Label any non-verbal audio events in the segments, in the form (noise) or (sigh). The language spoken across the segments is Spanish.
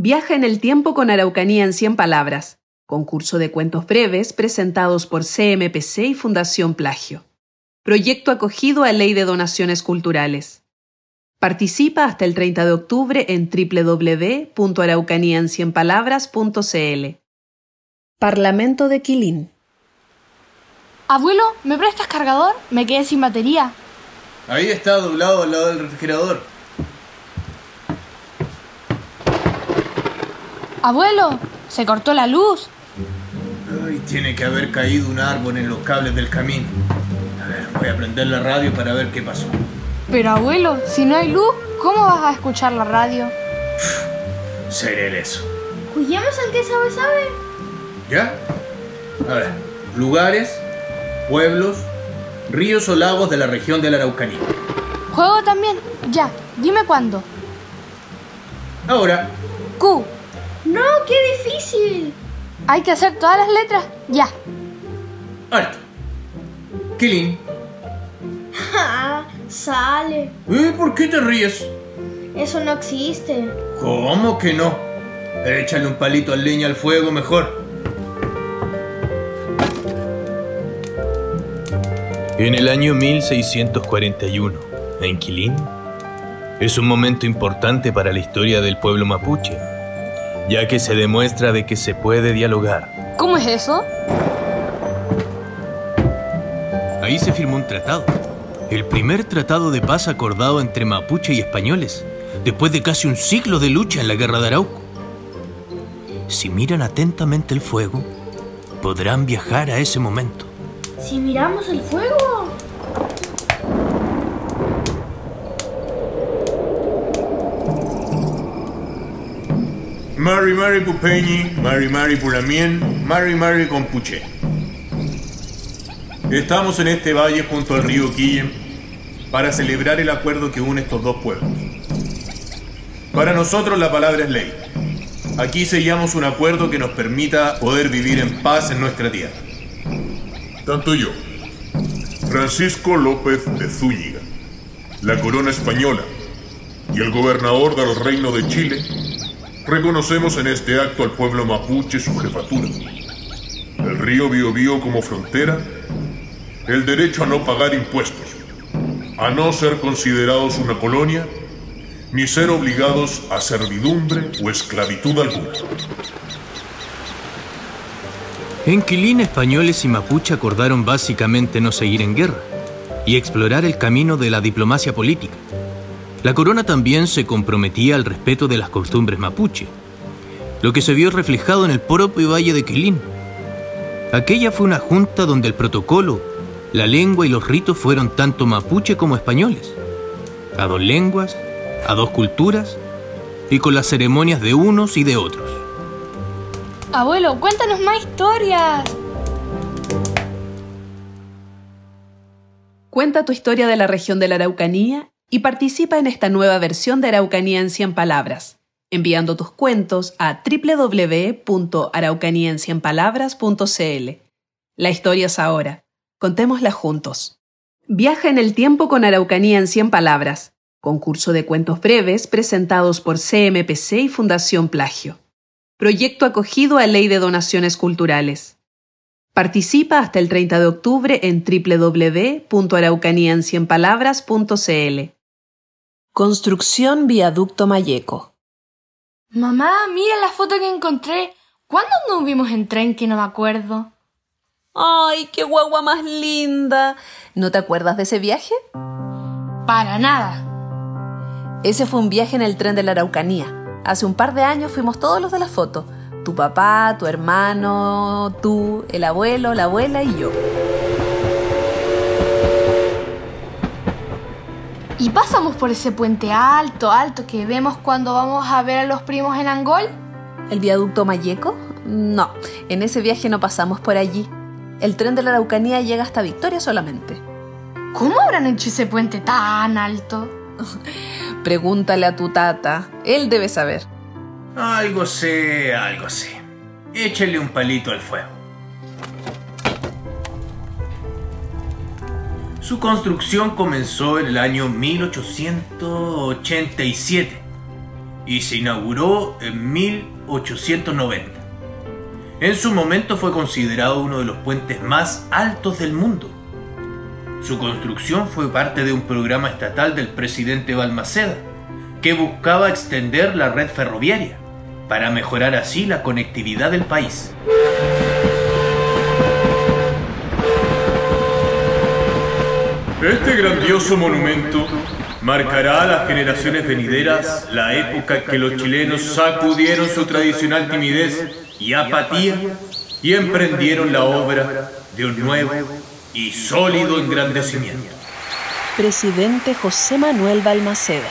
Viaja en el tiempo con Araucanía en 100 palabras. Concurso de cuentos breves presentados por CMPC y Fundación Plagio. Proyecto acogido a Ley de Donaciones Culturales. Participa hasta el 30 de octubre en www.araucaniaencienpalabras.cl. Parlamento de Quilín. Abuelo, ¿me prestas cargador? Me quedé sin batería. Ahí está doblado al lado del refrigerador. Abuelo, se cortó la luz. Ay, tiene que haber caído un árbol en los cables del camino. A ver, voy a prender la radio para ver qué pasó. Pero abuelo, si no hay luz, ¿cómo vas a escuchar la radio? Seré eso. ¿Juguemos al que sabe sabe? ¿Ya? A ver, lugares, pueblos, ríos o lagos de la región de la Araucanía. Juego también. Ya, dime cuándo. Ahora, Q. No, qué difícil. Hay que hacer todas las letras. Ya. alto. Killing. Ah, sale. ¿Eh? ¿Por qué te ríes? Eso no existe. ¿Cómo que no? Échale un palito al leña al fuego mejor. En el año 1641, en Quilín, es un momento importante para la historia del pueblo mapuche, ya que se demuestra de que se puede dialogar. ¿Cómo es eso? Ahí se firmó un tratado, el primer tratado de paz acordado entre mapuche y españoles, después de casi un siglo de lucha en la guerra de Arauco. Si miran atentamente el fuego, podrán viajar a ese momento. Si miramos el fuego. Mari Mari Pupeñi, Mari Mari Pulamien, Mari Mari Compuche. Estamos en este valle junto al río Quillen para celebrar el acuerdo que une estos dos pueblos. Para nosotros la palabra es ley. Aquí sellamos un acuerdo que nos permita poder vivir en paz en nuestra tierra. Tanto yo, Francisco López de Zúñiga, la corona española y el gobernador del Reino de Chile, reconocemos en este acto al pueblo mapuche su jefatura, el río Biobío como frontera, el derecho a no pagar impuestos, a no ser considerados una colonia, ni ser obligados a servidumbre o esclavitud alguna. En Quilín, españoles y mapuche acordaron básicamente no seguir en guerra y explorar el camino de la diplomacia política. La corona también se comprometía al respeto de las costumbres mapuche, lo que se vio reflejado en el propio valle de Quilín. Aquella fue una junta donde el protocolo, la lengua y los ritos fueron tanto mapuche como españoles, a dos lenguas, a dos culturas y con las ceremonias de unos y de otros. Abuelo, cuéntanos más historias. Cuenta tu historia de la región de la Araucanía y participa en esta nueva versión de Araucanía en 100 palabras, enviando tus cuentos a www.araucaniaencienpalabras.cl. La historia es ahora. Contémosla juntos. Viaja en el tiempo con Araucanía en 100 palabras. Concurso de cuentos breves presentados por CMPC y Fundación Plagio. Proyecto acogido a Ley de Donaciones Culturales. Participa hasta el 30 de octubre en www.araucaniaencienpalabras.cl. Construcción Viaducto Mayeco. Mamá, mira la foto que encontré. ¿Cuándo nos vimos en tren que no me acuerdo? ¡Ay, qué guagua más linda! ¿No te acuerdas de ese viaje? Para nada. Ese fue un viaje en el tren de la Araucanía. Hace un par de años fuimos todos los de la foto. Tu papá, tu hermano, tú, el abuelo, la abuela y yo. ¿Y pasamos por ese puente alto, alto que vemos cuando vamos a ver a los primos en Angol? ¿El viaducto Mayeco? No, en ese viaje no pasamos por allí. El tren de la Araucanía llega hasta Victoria solamente. ¿Cómo habrán hecho ese puente tan alto? (laughs) Pregúntale a tu tata, él debe saber. Algo sé, algo sé. Échale un palito al fuego. Su construcción comenzó en el año 1887 y se inauguró en 1890. En su momento fue considerado uno de los puentes más altos del mundo. Su construcción fue parte de un programa estatal del presidente Balmaceda, que buscaba extender la red ferroviaria para mejorar así la conectividad del país. Este grandioso monumento marcará a las generaciones venideras la época en que los chilenos sacudieron su tradicional timidez y apatía y emprendieron la obra de un nuevo y sólido engrandecimiento. Presidente José Manuel Balmaceda.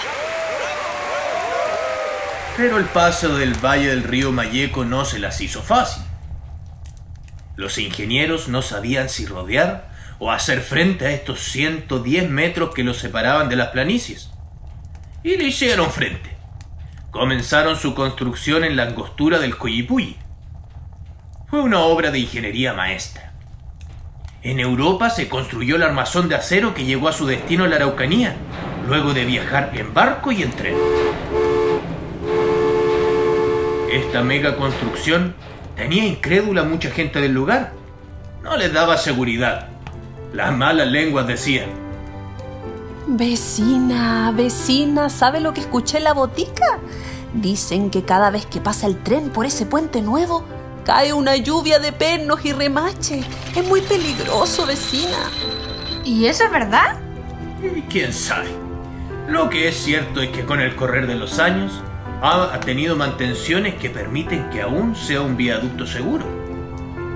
Pero el paso del valle del río Mayeco no se las hizo fácil. Los ingenieros no sabían si rodear o hacer frente a estos 110 metros que los separaban de las planicies. Y le hicieron frente. Comenzaron su construcción en la angostura del Coyipulli. Fue una obra de ingeniería maestra. En Europa se construyó el armazón de acero que llegó a su destino en la Araucanía, luego de viajar en barco y en tren. Esta mega construcción tenía incrédula a mucha gente del lugar. No les daba seguridad. Las malas lenguas decían. Vecina, vecina, ¿sabe lo que escuché en la botica? Dicen que cada vez que pasa el tren por ese puente nuevo, cae una lluvia de pernos y remache. Es muy peligroso, vecina. ¿Y eso es verdad? Y quién sabe. Lo que es cierto es que con el correr de los años ha tenido mantenciones que permiten que aún sea un viaducto seguro.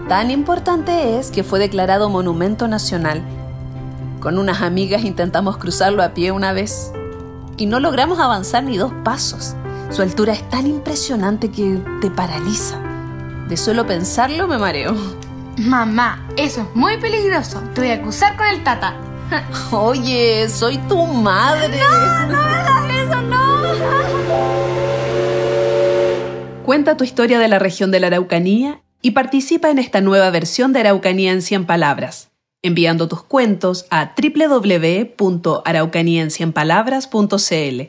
Tan importante es que fue declarado monumento nacional. Con unas amigas intentamos cruzarlo a pie una vez y no logramos avanzar ni dos pasos. Su altura es tan impresionante que te paraliza. De solo pensarlo me mareo. Mamá, eso es muy peligroso. Te voy a acusar con el tata. (laughs) Oye, soy tu madre. No, no me hagas eso, no. Cuenta tu historia de la región de la Araucanía y participa en esta nueva versión de Araucanía en 100 palabras, enviando tus cuentos a www.araucaniaencienpalabras.cl.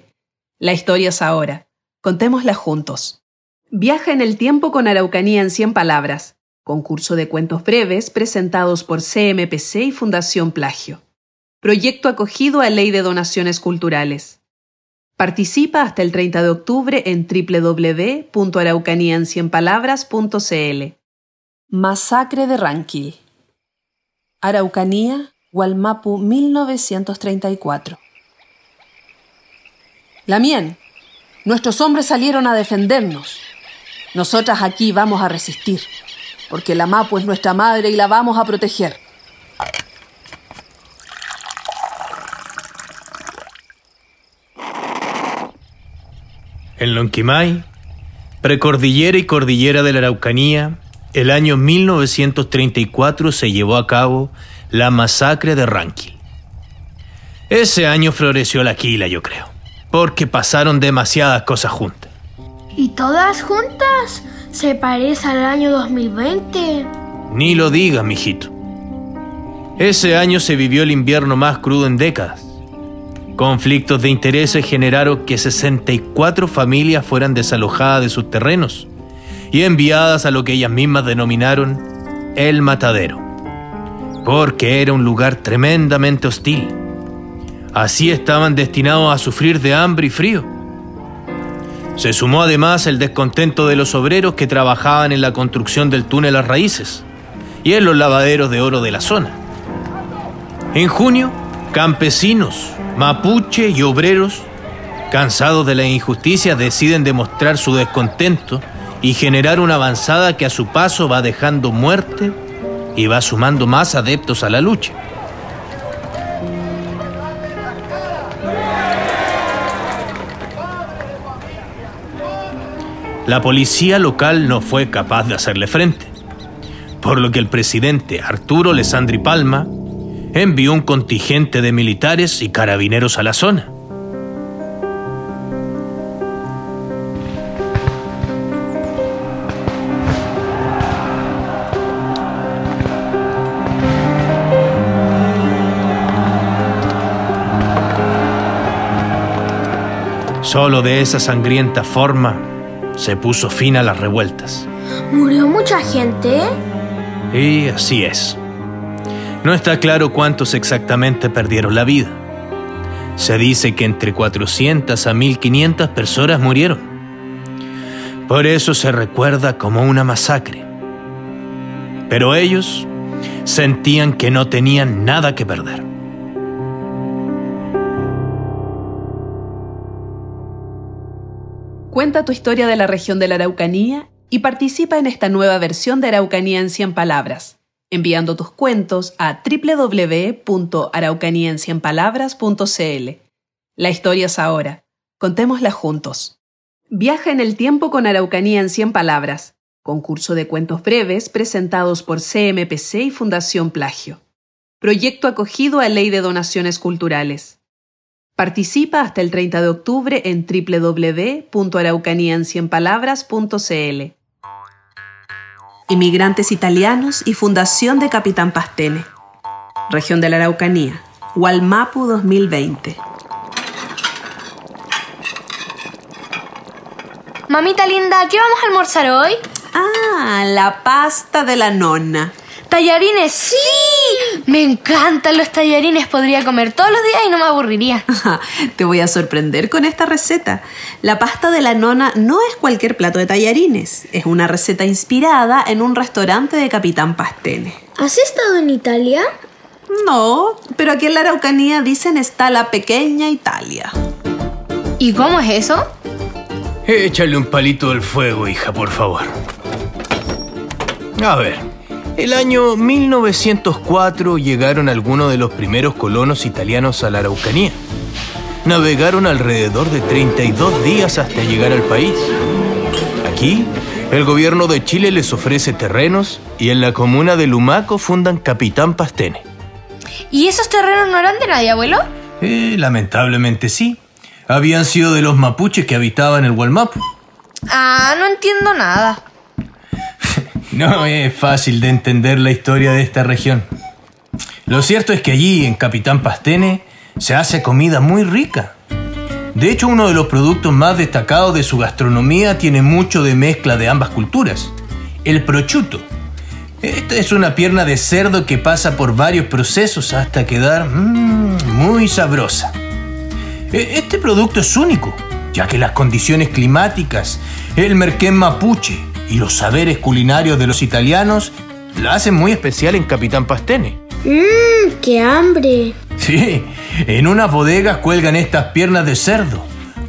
La historia es ahora. Contémosla juntos. Viaja en el tiempo con Araucanía en 100 palabras. Concurso de cuentos breves presentados por CMPC y Fundación Plagio. Proyecto acogido a Ley de Donaciones Culturales. Participa hasta el 30 de octubre en www.araucaniaencienpalabras.cl. Masacre de Ranquil. Araucanía, Gualmapu 1934. Lamien, nuestros hombres salieron a defendernos. Nosotras aquí vamos a resistir, porque la Mapu es nuestra madre y la vamos a proteger. En Lonquimay, precordillera y cordillera de la Araucanía, el año 1934 se llevó a cabo la masacre de Ranquil. Ese año floreció la quila, yo creo, porque pasaron demasiadas cosas juntas. ¿Y todas juntas? ¿Se parece al año 2020? Ni lo digas, mijito. Ese año se vivió el invierno más crudo en décadas. Conflictos de intereses generaron que 64 familias fueran desalojadas de sus terrenos y enviadas a lo que ellas mismas denominaron el matadero, porque era un lugar tremendamente hostil. Así estaban destinados a sufrir de hambre y frío. Se sumó además el descontento de los obreros que trabajaban en la construcción del túnel Las Raíces y en los lavaderos de oro de la zona. En junio, campesinos, mapuche y obreros, cansados de la injusticia, deciden demostrar su descontento y generar una avanzada que a su paso va dejando muerte y va sumando más adeptos a la lucha. La policía local no fue capaz de hacerle frente, por lo que el presidente Arturo Lesandri Palma envió un contingente de militares y carabineros a la zona. Solo de esa sangrienta forma se puso fin a las revueltas. ¿Murió mucha gente? Y así es. No está claro cuántos exactamente perdieron la vida. Se dice que entre 400 a 1500 personas murieron. Por eso se recuerda como una masacre. Pero ellos sentían que no tenían nada que perder. Cuenta tu historia de la región de la Araucanía y participa en esta nueva versión de Araucanía en 100 palabras, enviando tus cuentos a www.araucaniaencienpalabras.cl. La historia es ahora. Contémosla juntos. Viaja en el tiempo con Araucanía en 100 palabras. Concurso de cuentos breves presentados por CMPC y Fundación Plagio. Proyecto acogido a Ley de Donaciones Culturales. Participa hasta el 30 de octubre en www.araucaniaencienpalabras.cl. Inmigrantes italianos y Fundación de Capitán Pastene. Región de la Araucanía. Walmapu 2020. Mamita linda, ¿qué vamos a almorzar hoy? Ah, la pasta de la nonna. ¿Tallarines? ¡Sí! Me encantan los tallarines. Podría comer todos los días y no me aburriría. (laughs) Te voy a sorprender con esta receta. La pasta de la nona no es cualquier plato de tallarines. Es una receta inspirada en un restaurante de Capitán Pastene. ¿Has estado en Italia? No, pero aquí en la Araucanía dicen está la pequeña Italia. ¿Y cómo es eso? Échale un palito al fuego, hija, por favor. A ver, el año 1904 llegaron algunos de los primeros colonos italianos a la Araucanía. Navegaron alrededor de 32 días hasta llegar al país. Aquí, el gobierno de Chile les ofrece terrenos y en la comuna de Lumaco fundan Capitán Pastene. ¿Y esos terrenos no eran de nadie, abuelo? Eh, lamentablemente sí. Habían sido de los mapuches que habitaban el Walmapu. Ah, no entiendo nada. No es fácil de entender la historia de esta región. Lo cierto es que allí, en Capitán Pastene, se hace comida muy rica. De hecho, uno de los productos más destacados de su gastronomía tiene mucho de mezcla de ambas culturas, el prochuto. Esta es una pierna de cerdo que pasa por varios procesos hasta quedar mm, muy sabrosa. E- Este producto es único, ya que las condiciones climáticas, el merquén mapuche y los saberes culinarios de los italianos la hacen muy especial en Capitán Pastene. Mmm, qué hambre. Sí, en unas bodegas cuelgan estas piernas de cerdo,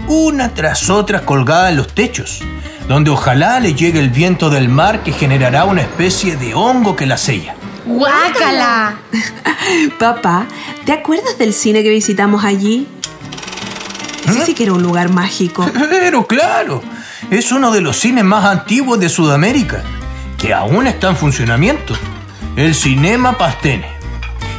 una tras otra colgadas en los techos, donde ojalá le llegue el viento del mar que generará una especie de hongo que la sella. ¡Guácala! (laughs) Papá, ¿te acuerdas del cine que visitamos allí? Ese sí que era un lugar mágico. (laughs) Pero claro, es uno de los cines más antiguos de Sudamérica, que aún está en funcionamiento. El Cinema Pastene.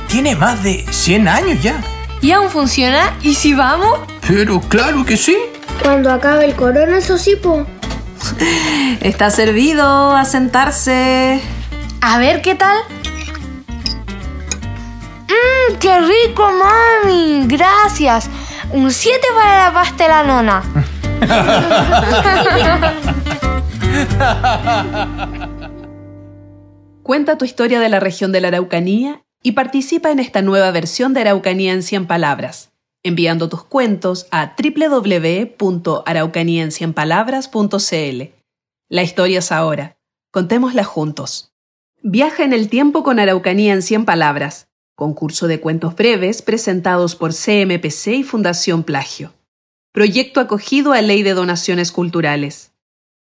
Tiene más de 100 años ya. ¿Y aún funciona? ¿Y si vamos? Pero claro que sí. Cuando acabe el corona, eso sí, po. (laughs) Está servido a sentarse. A ver qué tal. ¡Mmm, qué rico, mami! Gracias. Un 7 para la pasta de la nona. (laughs) Cuenta tu historia de la región de la Araucanía y participa en esta nueva versión de Araucanía en 100 palabras, enviando tus cuentos a www.araucaniaencienpalabras.cl. La historia es ahora. Contémosla juntos. Viaja en el tiempo con Araucanía en 100 palabras. Concurso de cuentos breves presentados por CMPC y Fundación Plagio. Proyecto acogido a Ley de Donaciones Culturales.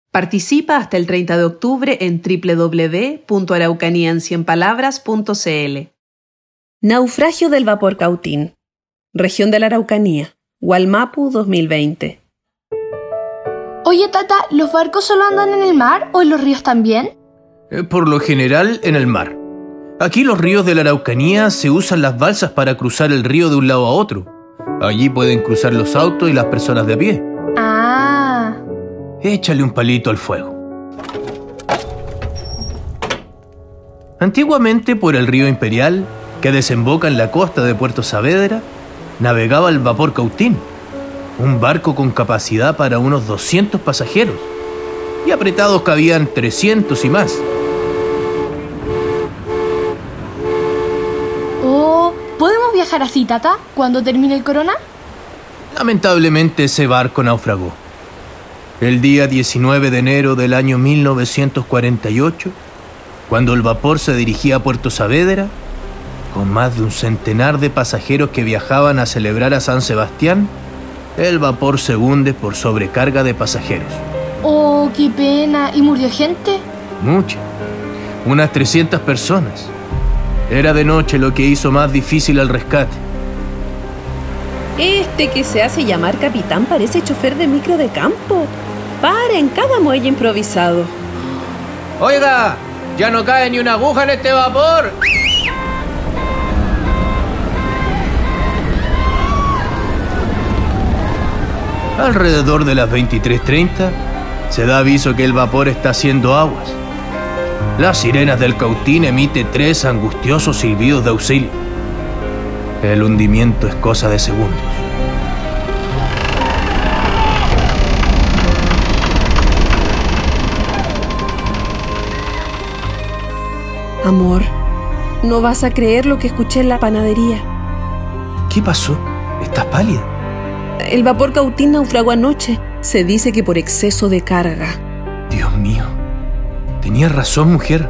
Participa hasta el 30 de octubre en www.araucaniaencienpalabras.cl. Naufragio del vapor Cautín. Región de la Araucanía. Gualmapu 2020. Oye, Tata, ¿los barcos solo andan en el mar o en los ríos también? Eh, Por lo general en el mar. Aquí los ríos de la Araucanía se usan las balsas para cruzar el río de un lado a otro. Allí pueden cruzar los autos y las personas de a pie. Ah. Échale un palito al fuego. Antiguamente por el río Imperial, que desemboca en la costa de Puerto Saavedra, navegaba el vapor Cautín. un barco con capacidad para unos 200 pasajeros, y apretados cabían 300 y más. ¿Podemos viajar así, Tata, cuando termine el corona? Lamentablemente ese barco naufragó. El día 19 de enero del año 1948, cuando el vapor se dirigía a Puerto Saavedra, con más de un centenar de pasajeros que viajaban a celebrar a San Sebastián, el vapor se hunde por sobrecarga de pasajeros. Oh, qué pena. ¿Y murió gente? Mucha. Unas 300 personas. Era de noche lo que hizo más difícil el rescate. Este que se hace llamar capitán parece chofer de micro de campo. Para en cada muelle improvisado. Oiga, ya no cae ni una aguja en este vapor. Alrededor de las 23.30 se da aviso que el vapor está haciendo aguas. Las sirenas del cautín emite tres angustiosos silbidos de auxilio. El hundimiento es cosa de segundos. Amor, no vas a creer lo que escuché en la panadería. ¿Qué pasó? ¿Estás pálida? El vapor cautín naufragó anoche. Se dice que por exceso de carga. Dios mío. Tenías razón, mujer.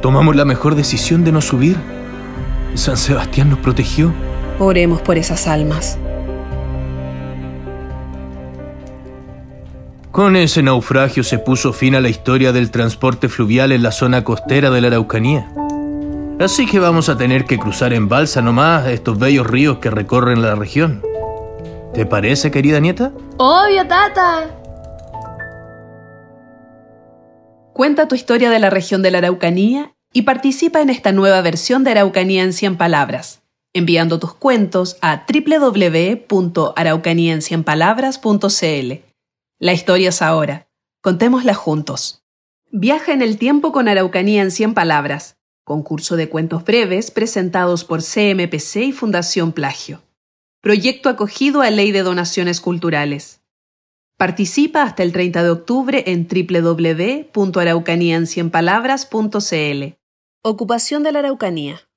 Tomamos la mejor decisión de no subir. San Sebastián nos protegió. Oremos por esas almas. Con ese naufragio se puso fin a la historia del transporte fluvial en la zona costera de la Araucanía. Así que vamos a tener que cruzar en balsa nomás estos bellos ríos que recorren la región. ¿Te parece, querida nieta? Obvio, Tata. Cuenta tu historia de la región de la Araucanía y participa en esta nueva versión de Araucanía en 100 palabras, enviando tus cuentos a www.araucaniaencienpalabras.cl. La historia es ahora. Contémosla juntos. Viaja en el tiempo con Araucanía en 100 palabras. Concurso de cuentos breves presentados por CMPC y Fundación Plagio. Proyecto acogido a Ley de Donaciones Culturales. Participa hasta el 30 de octubre en www.araucaniaencienpalabras.cl. Ocupación de la Araucanía.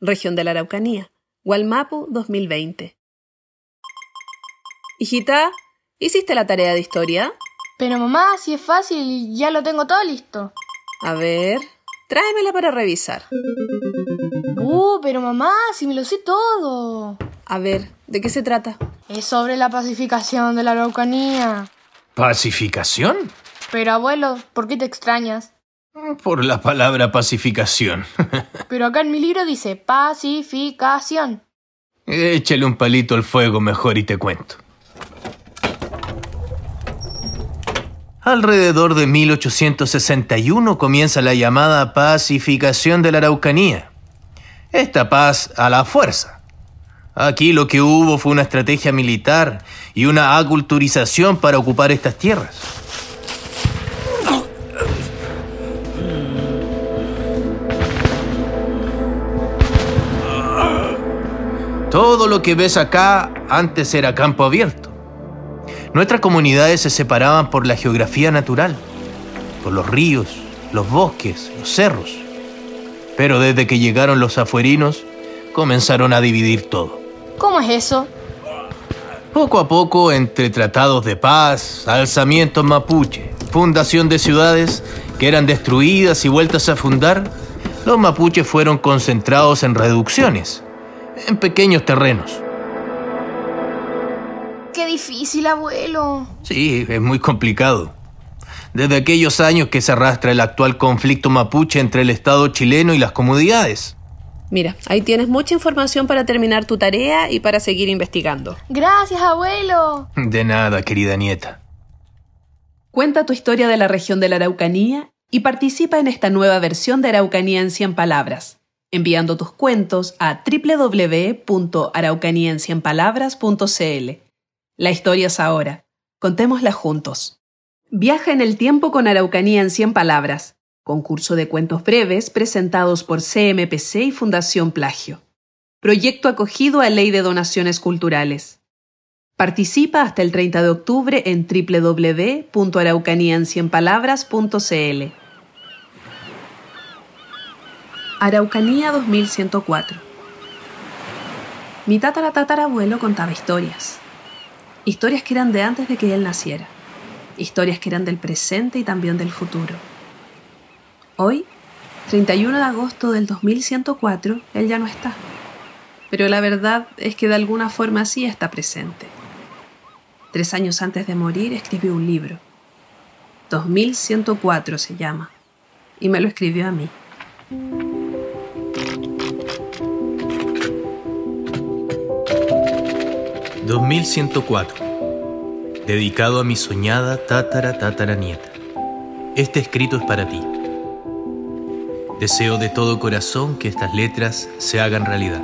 Región de la Araucanía. Gualmapu 2020. Hijita, ¿hiciste la tarea de historia? Pero mamá, si es fácil, ya lo tengo todo listo. A ver, tráemela para revisar. Uh, pero mamá, si me lo sé todo. A ver, ¿de qué se trata? Es sobre la pacificación de la Araucanía. ¿Pacificación? Pero abuelo, ¿por qué te extrañas? Por la palabra pacificación. (laughs) Pero acá en mi libro dice pacificación. Échale un palito al fuego mejor y te cuento. Alrededor de 1861 comienza la llamada pacificación de la Araucanía. Esta paz a la fuerza. Aquí lo que hubo fue una estrategia militar y una aculturización para ocupar estas tierras. Todo lo que ves acá antes era campo abierto. Nuestras comunidades se separaban por la geografía natural, por los ríos, los bosques, los cerros. Pero desde que llegaron los afuerinos, comenzaron a dividir todo. ¿Cómo es eso? Poco a poco, entre tratados de paz, alzamientos mapuche, fundación de ciudades que eran destruidas y vueltas a fundar, los mapuches fueron concentrados en reducciones, en pequeños terrenos. Qué difícil, abuelo. Sí, es muy complicado. Desde aquellos años que se arrastra el actual conflicto mapuche entre el Estado chileno y las comunidades. Mira, ahí tienes mucha información para terminar tu tarea y para seguir investigando. Gracias, abuelo. De nada, querida nieta. Cuenta tu historia de la región de la Araucanía y participa en esta nueva versión de Araucanía en 100 palabras, enviando tus cuentos a www.araucaniaencienpalabras.cl. La historia es ahora. Contémosla juntos. Viaja en el tiempo con Araucanía en 100 palabras. Concurso de cuentos breves presentados por CMPC y Fundación Plagio. Proyecto acogido a Ley de Donaciones Culturales. Participa hasta el 30 de octubre en www.araucaníaencienpalabras.cl. Araucanía 2104. Mi tataratatarabuelo contaba historias. Historias que eran de antes de que él naciera. Historias que eran del presente y también del futuro. Hoy, 31 de agosto del 2104, él ya no está. Pero la verdad es que de alguna forma sí está presente. Tres años antes de morir escribió un libro. 2104 se llama. Y me lo escribió a mí. ...2104... Dedicado a mi soñada tátara tátara nieta. Este escrito es para ti. Deseo de todo corazón que estas letras se hagan realidad.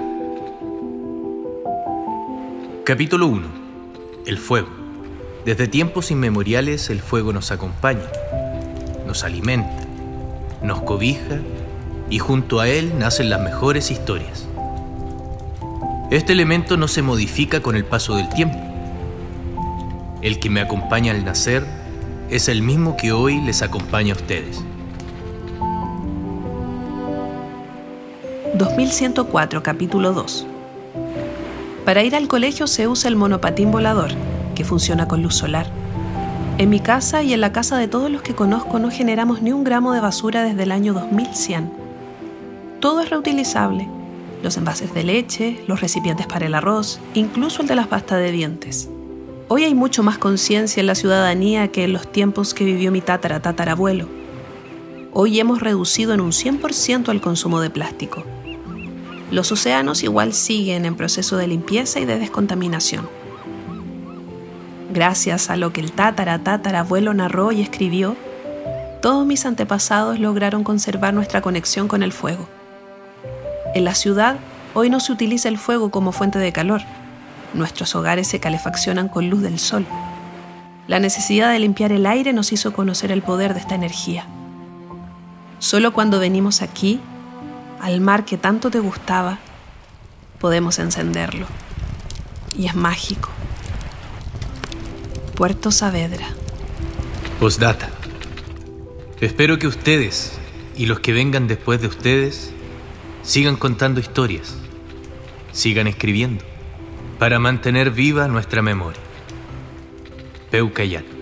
Capítulo 1. El fuego. Desde tiempos inmemoriales el fuego nos acompaña, nos alimenta, nos cobija y junto a él nacen las mejores historias. Este elemento no se modifica con el paso del tiempo. El que me acompaña al nacer es el mismo que hoy les acompaña a ustedes. 2104, capítulo 2. Para ir al colegio se usa el monopatín volador, que funciona con luz solar. En mi casa y en la casa de todos los que conozco no generamos ni un gramo de basura desde el año 2100. Todo es reutilizable. Los envases de leche, los recipientes para el arroz, incluso el de las pastas de dientes. Hoy hay mucho más conciencia en la ciudadanía que en los tiempos que vivió mi tatara tatarabuelo. Hoy hemos reducido en un 100% el consumo de plástico. Los océanos igual siguen en proceso de limpieza y de descontaminación. Gracias a lo que el tátara tatarabuelo narró y escribió, todos mis antepasados lograron conservar nuestra conexión con el fuego. En la ciudad, hoy no se utiliza el fuego como fuente de calor. Nuestros hogares se calefaccionan con luz del sol. La necesidad de limpiar el aire nos hizo conocer el poder de esta energía. Solo cuando venimos aquí al mar que tanto te gustaba, podemos encenderlo. Y es mágico. Puerto Saavedra. Postdata. Espero que ustedes y los que vengan después de ustedes sigan contando historias, sigan escribiendo, para mantener viva nuestra memoria. Peucayán.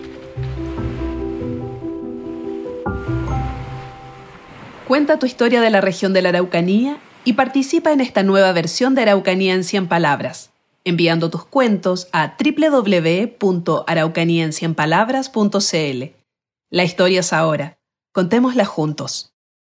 Cuenta tu historia de la región de la Araucanía y participa en esta nueva versión de Araucanía en 100 palabras, enviando tus cuentos a www.araucaniencienpalabras.cl. La historia es ahora. Contémosla juntos.